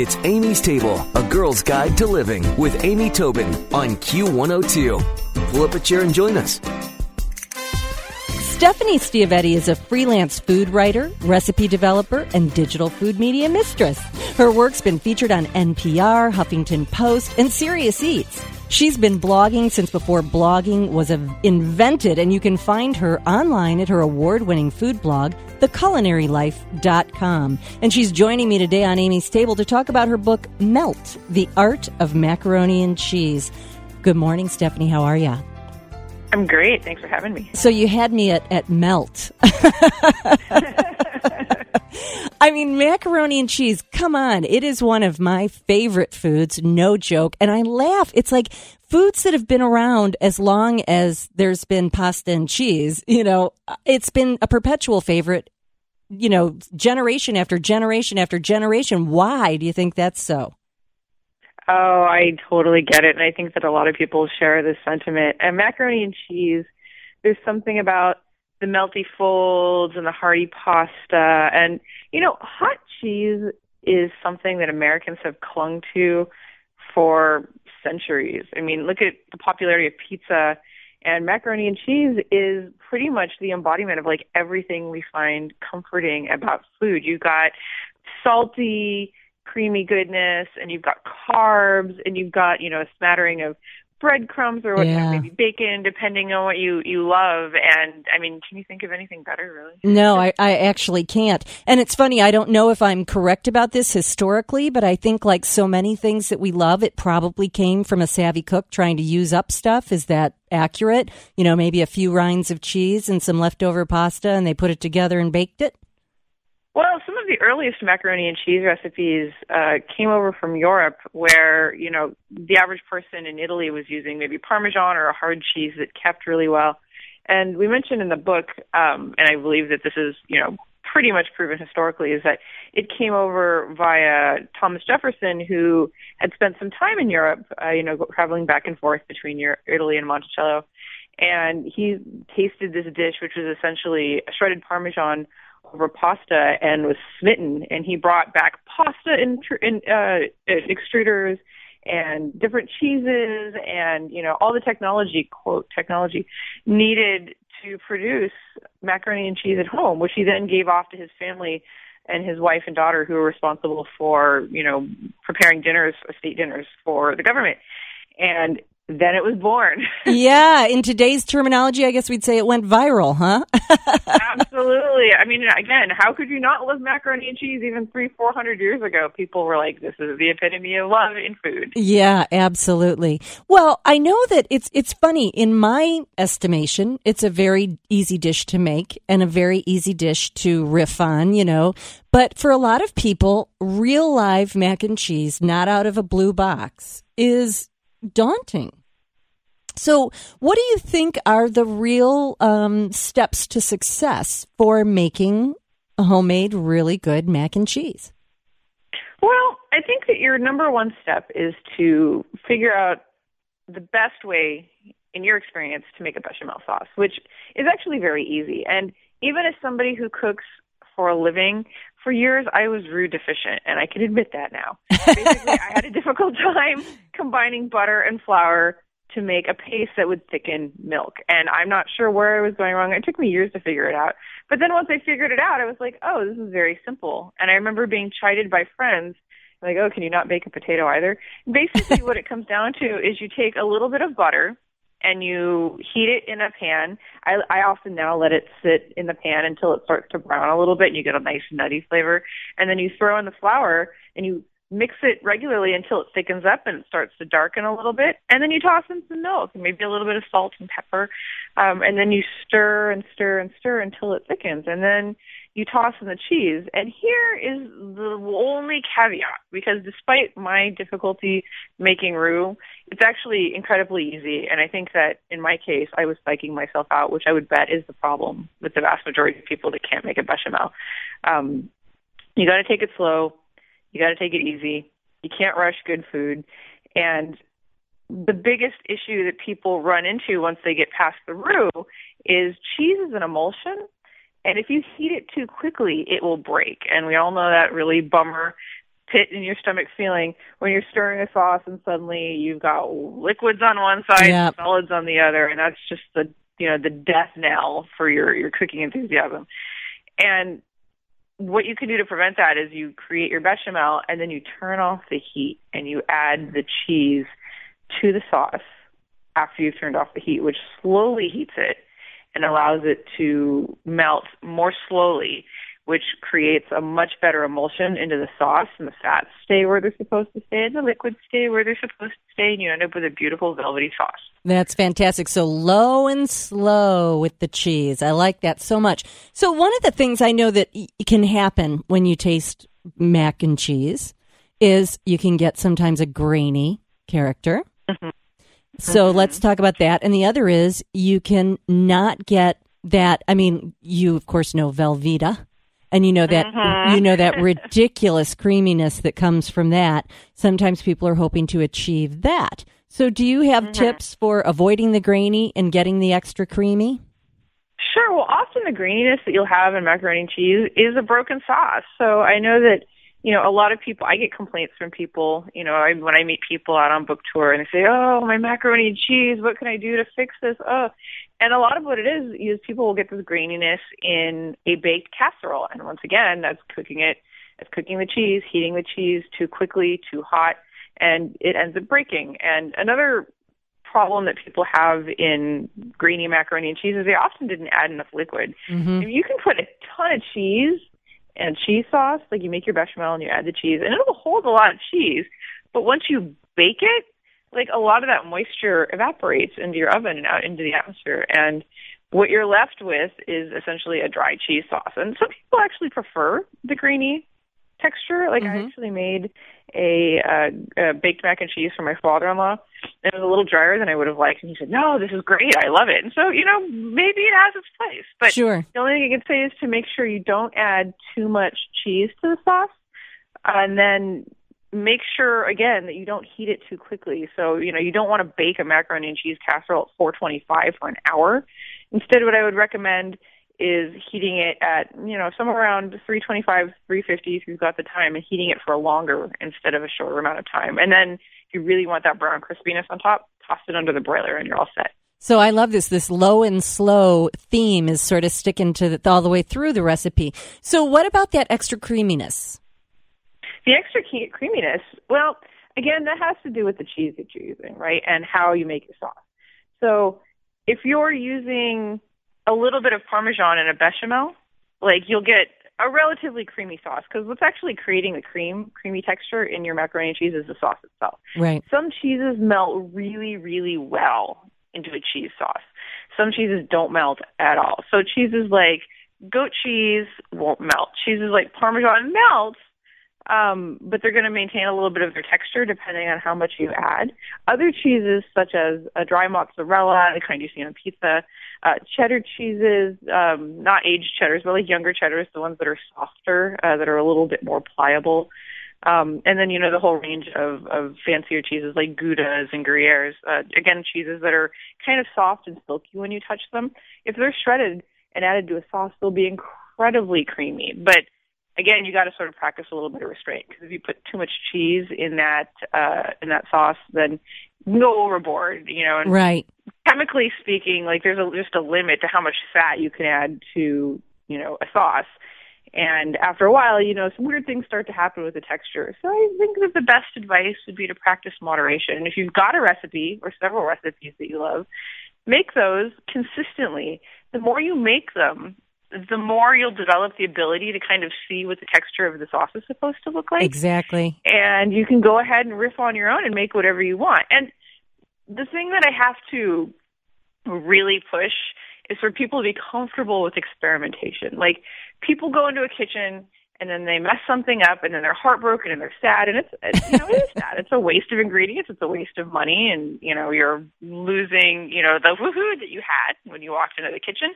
It's Amy's Table, a girl's guide to living with Amy Tobin on Q102. Pull up a chair and join us. Stephanie Stiavetti is a freelance food writer, recipe developer, and digital food media mistress. Her work's been featured on NPR, Huffington Post, and Serious Eats. She's been blogging since before blogging was invented, and you can find her online at her award winning food blog, theculinarylife.com. And she's joining me today on Amy's Table to talk about her book, Melt The Art of Macaroni and Cheese. Good morning, Stephanie. How are you? I'm great. Thanks for having me. So you had me at, at Melt. I mean, macaroni and cheese, come on. It is one of my favorite foods, no joke. And I laugh. It's like foods that have been around as long as there's been pasta and cheese. You know, it's been a perpetual favorite, you know, generation after generation after generation. Why do you think that's so? Oh, I totally get it. And I think that a lot of people share this sentiment. And macaroni and cheese, there's something about the melty folds and the hearty pasta. And, you know, hot cheese is something that Americans have clung to for centuries. I mean, look at the popularity of pizza and macaroni and cheese is pretty much the embodiment of like everything we find comforting about food. You've got salty, creamy goodness and you've got carbs and you've got, you know, a smattering of breadcrumbs or what yeah. maybe bacon, depending on what you you love. And I mean, can you think of anything better, really? No, I, I actually can't. And it's funny. I don't know if I'm correct about this historically, but I think like so many things that we love, it probably came from a savvy cook trying to use up stuff. Is that accurate? You know, maybe a few rinds of cheese and some leftover pasta, and they put it together and baked it. Well, some the earliest macaroni and cheese recipes uh, came over from Europe, where you know the average person in Italy was using maybe Parmesan or a hard cheese that kept really well. And we mentioned in the book, um, and I believe that this is you know pretty much proven historically, is that it came over via Thomas Jefferson, who had spent some time in Europe, uh, you know, traveling back and forth between Europe, Italy and Monticello, and he tasted this dish, which was essentially shredded Parmesan over pasta and was smitten. And he brought back pasta in, in uh, extruders and different cheeses and you know all the technology quote technology needed to produce macaroni and cheese at home, which he then gave off to his family and his wife and daughter who were responsible for you know preparing dinners, state dinners for the government. And then it was born. yeah, in today's terminology, I guess we'd say it went viral, huh? Absolutely. I mean, again, how could you not love macaroni and cheese even three, four hundred years ago? People were like, "This is the epitome of love in food." Yeah, absolutely. Well, I know that it's it's funny. In my estimation, it's a very easy dish to make and a very easy dish to riff on. You know, but for a lot of people, real live mac and cheese, not out of a blue box, is daunting. So, what do you think are the real um, steps to success for making a homemade, really good mac and cheese? Well, I think that your number one step is to figure out the best way, in your experience, to make a bechamel sauce, which is actually very easy. And even as somebody who cooks for a living, for years I was roux deficient, and I can admit that now. Basically, I had a difficult time combining butter and flour to make a paste that would thicken milk. And I'm not sure where I was going wrong. It took me years to figure it out. But then once I figured it out, I was like, oh, this is very simple. And I remember being chided by friends like, oh, can you not bake a potato either? Basically, what it comes down to is you take a little bit of butter and you heat it in a pan. I, I often now let it sit in the pan until it starts to brown a little bit and you get a nice nutty flavor. And then you throw in the flour and you mix it regularly until it thickens up and it starts to darken a little bit. And then you toss in some milk maybe a little bit of salt and pepper. Um, and then you stir and stir and stir until it thickens. And then you toss in the cheese. And here is the only caveat because despite my difficulty making roux, it's actually incredibly easy. And I think that in my case, I was psyching myself out, which I would bet is the problem with the vast majority of people that can't make a bechamel. Um, you got to take it slow you got to take it easy. You can't rush good food. And the biggest issue that people run into once they get past the roux is cheese is an emulsion. And if you heat it too quickly, it will break. And we all know that really bummer pit in your stomach feeling when you're stirring a sauce and suddenly you've got liquids on one side Yep. and solids on the other and that's just the you know the death knell for your your cooking enthusiasm and what you can do to prevent that is you create your bechamel and then you turn off the heat and you add the cheese to the sauce after you've turned off the heat which slowly heats it and allows it to melt more slowly which creates a much better emulsion into the sauce and the fats stay where they're supposed to stay and the liquids stay where they're supposed to stay and you end up with a beautiful velvety sauce. That's fantastic. So low and slow with the cheese. I like that so much. So one of the things I know that y- can happen when you taste mac and cheese is you can get sometimes a grainy character. Mm-hmm. So let's mm-hmm. talk about that. And the other is you can not get that. I mean, you of course know Velveeta. And you know that mm-hmm. you know that ridiculous creaminess that comes from that. Sometimes people are hoping to achieve that. So do you have mm-hmm. tips for avoiding the grainy and getting the extra creamy? Sure. Well, often the graininess that you'll have in macaroni and cheese is a broken sauce. So I know that, you know, a lot of people, I get complaints from people, you know, I, when I meet people out on book tour and they say, oh, my macaroni and cheese, what can I do to fix this? Oh, and a lot of what it is, is people will get this graininess in a baked casserole. And once again, that's cooking it, it's cooking the cheese, heating the cheese too quickly, too hot, and it ends up breaking. And another problem that people have in grainy macaroni and cheese is they often didn't add enough liquid. Mm-hmm. If you can put a ton of cheese and cheese sauce, like you make your bechamel and you add the cheese, and it'll hold a lot of cheese. But once you bake it, like a lot of that moisture evaporates into your oven and out into the atmosphere, and what you're left with is essentially a dry cheese sauce. And some people actually prefer the grainy texture. Like I Mhm. actually made a, uh, a baked mac and cheese for my father-in-law. And it was a little drier than I would have liked, and he said, "No, this is great. I love it." And so, you know, maybe it has its place, but Sure. the only thing I can say is to make sure you don't add too much cheese to the sauce, and then make sure again that you don't heat it too quickly. So you know you don't want to bake a macaroni and cheese casserole at 425 for an hour. Instead, what I would recommend is heating it at you know somewhere around 325, 350 if you've got the time, and heating it for a longer instead of a shorter amount of time. And then if you really want that brown crispiness on top, toss it under the broiler, and you're all set. So I love this. This low and slow theme is sort of sticking to the, all the way through the recipe. So what about that extra creaminess? The extra creaminess, well, again, that has to do with the cheese that you're using, right? And how you make your sauce. So if you're using a little bit of Parmesan in a bechamel, like you'll get a relatively creamy sauce because what's actually creating the cream, creamy texture in your macaroni and cheese is the sauce itself. Right. Some cheeses melt really, really well into a cheese sauce. Some cheeses don't melt at all. So cheeses like goat cheese won't melt. Cheeses like Parmesan melts, um, but they're going to maintain a little bit of their texture depending on how much you add. Other cheeses, such as a dry mozzarella, the kind you see on pizza, uh, cheddar cheeses, um, not aged cheddars, but like younger cheddars, the ones that are softer, uh, that are a little bit more pliable. Um, and then, you know, the whole range of, of fancier cheeses like Goudas and Gruyeres. Uh, again, cheeses that are kind of soft and silky when you touch them. If they're shredded and added to a sauce, they'll be incredibly creamy. But again, you got to sort of practice a little bit of restraint because if you put too much cheese in that uh, in that sauce, then you go overboard. You know, and Right. chemically speaking, like there's a, just a limit to how much fat you can add to you know a sauce. And after a while, you know, some weird things start to happen with the texture. So I think that the best advice would be to practice moderation. And if you've got a recipe or several recipes that you love, make those consistently. The more you make them, the more you'll develop the ability to kind of see what the texture of the sauce is supposed to look like Exactly. and you can go ahead and riff on your own and make whatever you want. And the thing that I have to really push is for people to be comfortable with experimentation. Like people go into a kitchen and then they mess something up and then they're heartbroken and they're sad and it's, it's you know it is sad. It's a waste of ingredients, it's a waste of money and you know you're losing, you know, the woohoo that you had when you walked into the kitchen.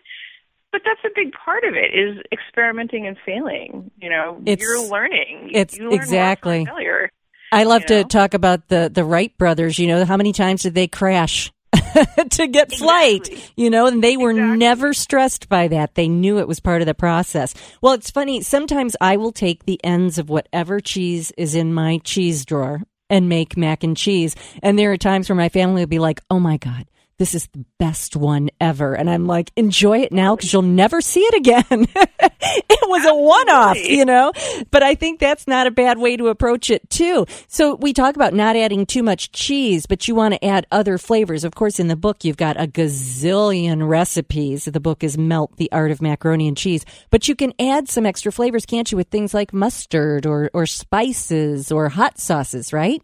But that's a big part of it is experimenting and failing. You know, It's- you're learning. it's you learn exactly. failure. I love to know? talk about the the Wright brothers. You know, how many times did they crash to get flight, Exactly. you know, and they were Exactly. never stressed by that. They knew it was part of the process. Well, it's funny. Sometimes I will take the ends of whatever cheese is in my cheese drawer and make mac and cheese. And there are times where my family will be like, oh my God. This is the best one ever. And I'm like, enjoy it now because you'll never see it again. it was a one off, you know? But I think that's not a bad way to approach it too. So we talk about not adding too much cheese, but you want to add other flavors. Of course, in the book, you've got a gazillion recipes. The book is Melt the Art of Macaroni and Cheese, but you can add some extra flavors, can't you, with things like mustard or, or spices or hot sauces, right?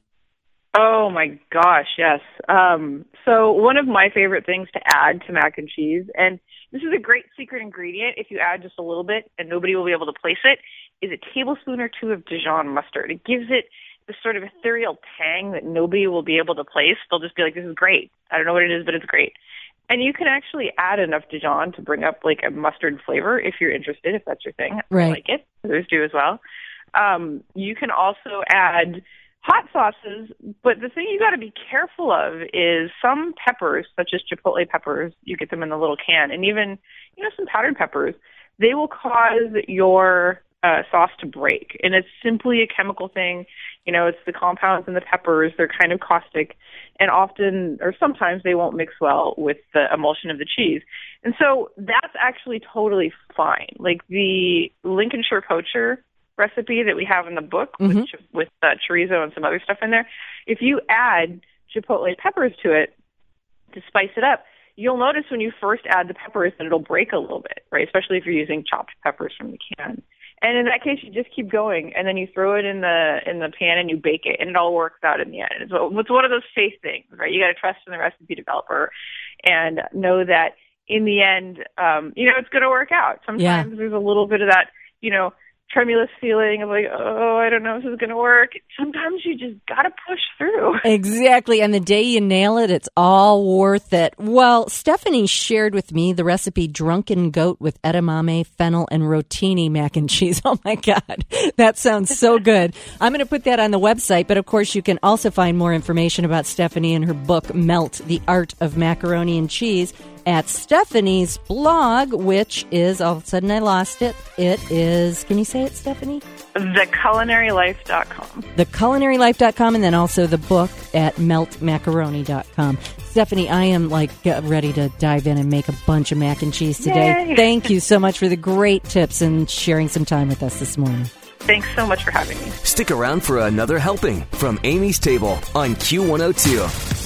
Oh my gosh, yes. Um, so one of my favorite things to add to mac and cheese, and this is a great secret ingredient if you add just a little bit and nobody will be able to place it, is a tablespoon or two of Dijon mustard. It gives it this sort of ethereal tang that nobody will be able to place. They'll just be like, this is great. I don't know what it is, but it's great. And you can actually add enough Dijon to bring up like a mustard flavor if you're interested, if that's your thing. Right. I like it. Others do as well. Um, you can also add hot sauces, but the thing you got to be careful of is some peppers, such as chipotle peppers, you get them in the little can, and even you know some powdered peppers, they will cause your uh, sauce to break, and it's simply a chemical thing. You know, it's the compounds in the peppers; they're kind of caustic, and often or sometimes they won't mix well with the emulsion of the cheese. And so that's actually totally fine. Like the Lincolnshire poacher recipe that we have in the book with Mhm. ch- with uh, chorizo and some other stuff in there. If you add chipotle peppers to it to spice it up, you'll notice when you first add the peppers that it'll break a little bit, right? Especially if you're using chopped peppers from the can. And in that case, you just keep going, and then you throw it in the in the pan and you bake it, and it all works out in the end. It's, it's one of those faith things, right? You got to trust in the recipe developer, and know that in the end, um, you know, it's going to work out. Sometimes there's a little bit of that, you know, tremulous feeling of like, oh, I don't know if this is going to work. Sometimes you just got to push through. Exactly. And the day you nail it, it's all worth it. Well, Stephanie shared with me the recipe drunken goat with edamame, fennel, and rotini mac and cheese. Oh my God. That sounds so good. I'm going to put that on the website, but of course you can also find more information about Stephanie and her book, Melt, the Art of Macaroni and Cheese at Stephanie's blog, which is, all of a sudden I lost it. It is, can you say it, Stephanie? TheCulinaryLife.com. theculinarylife.com and then also the book at meltmacaroni.com. Stephanie, I am like get ready to dive in and make a bunch of mac and cheese today. Yay. Thank you so much for the great tips and sharing some time with us this morning. Thanks so much for having me. Stick around for another helping from Amy's Table on Q102.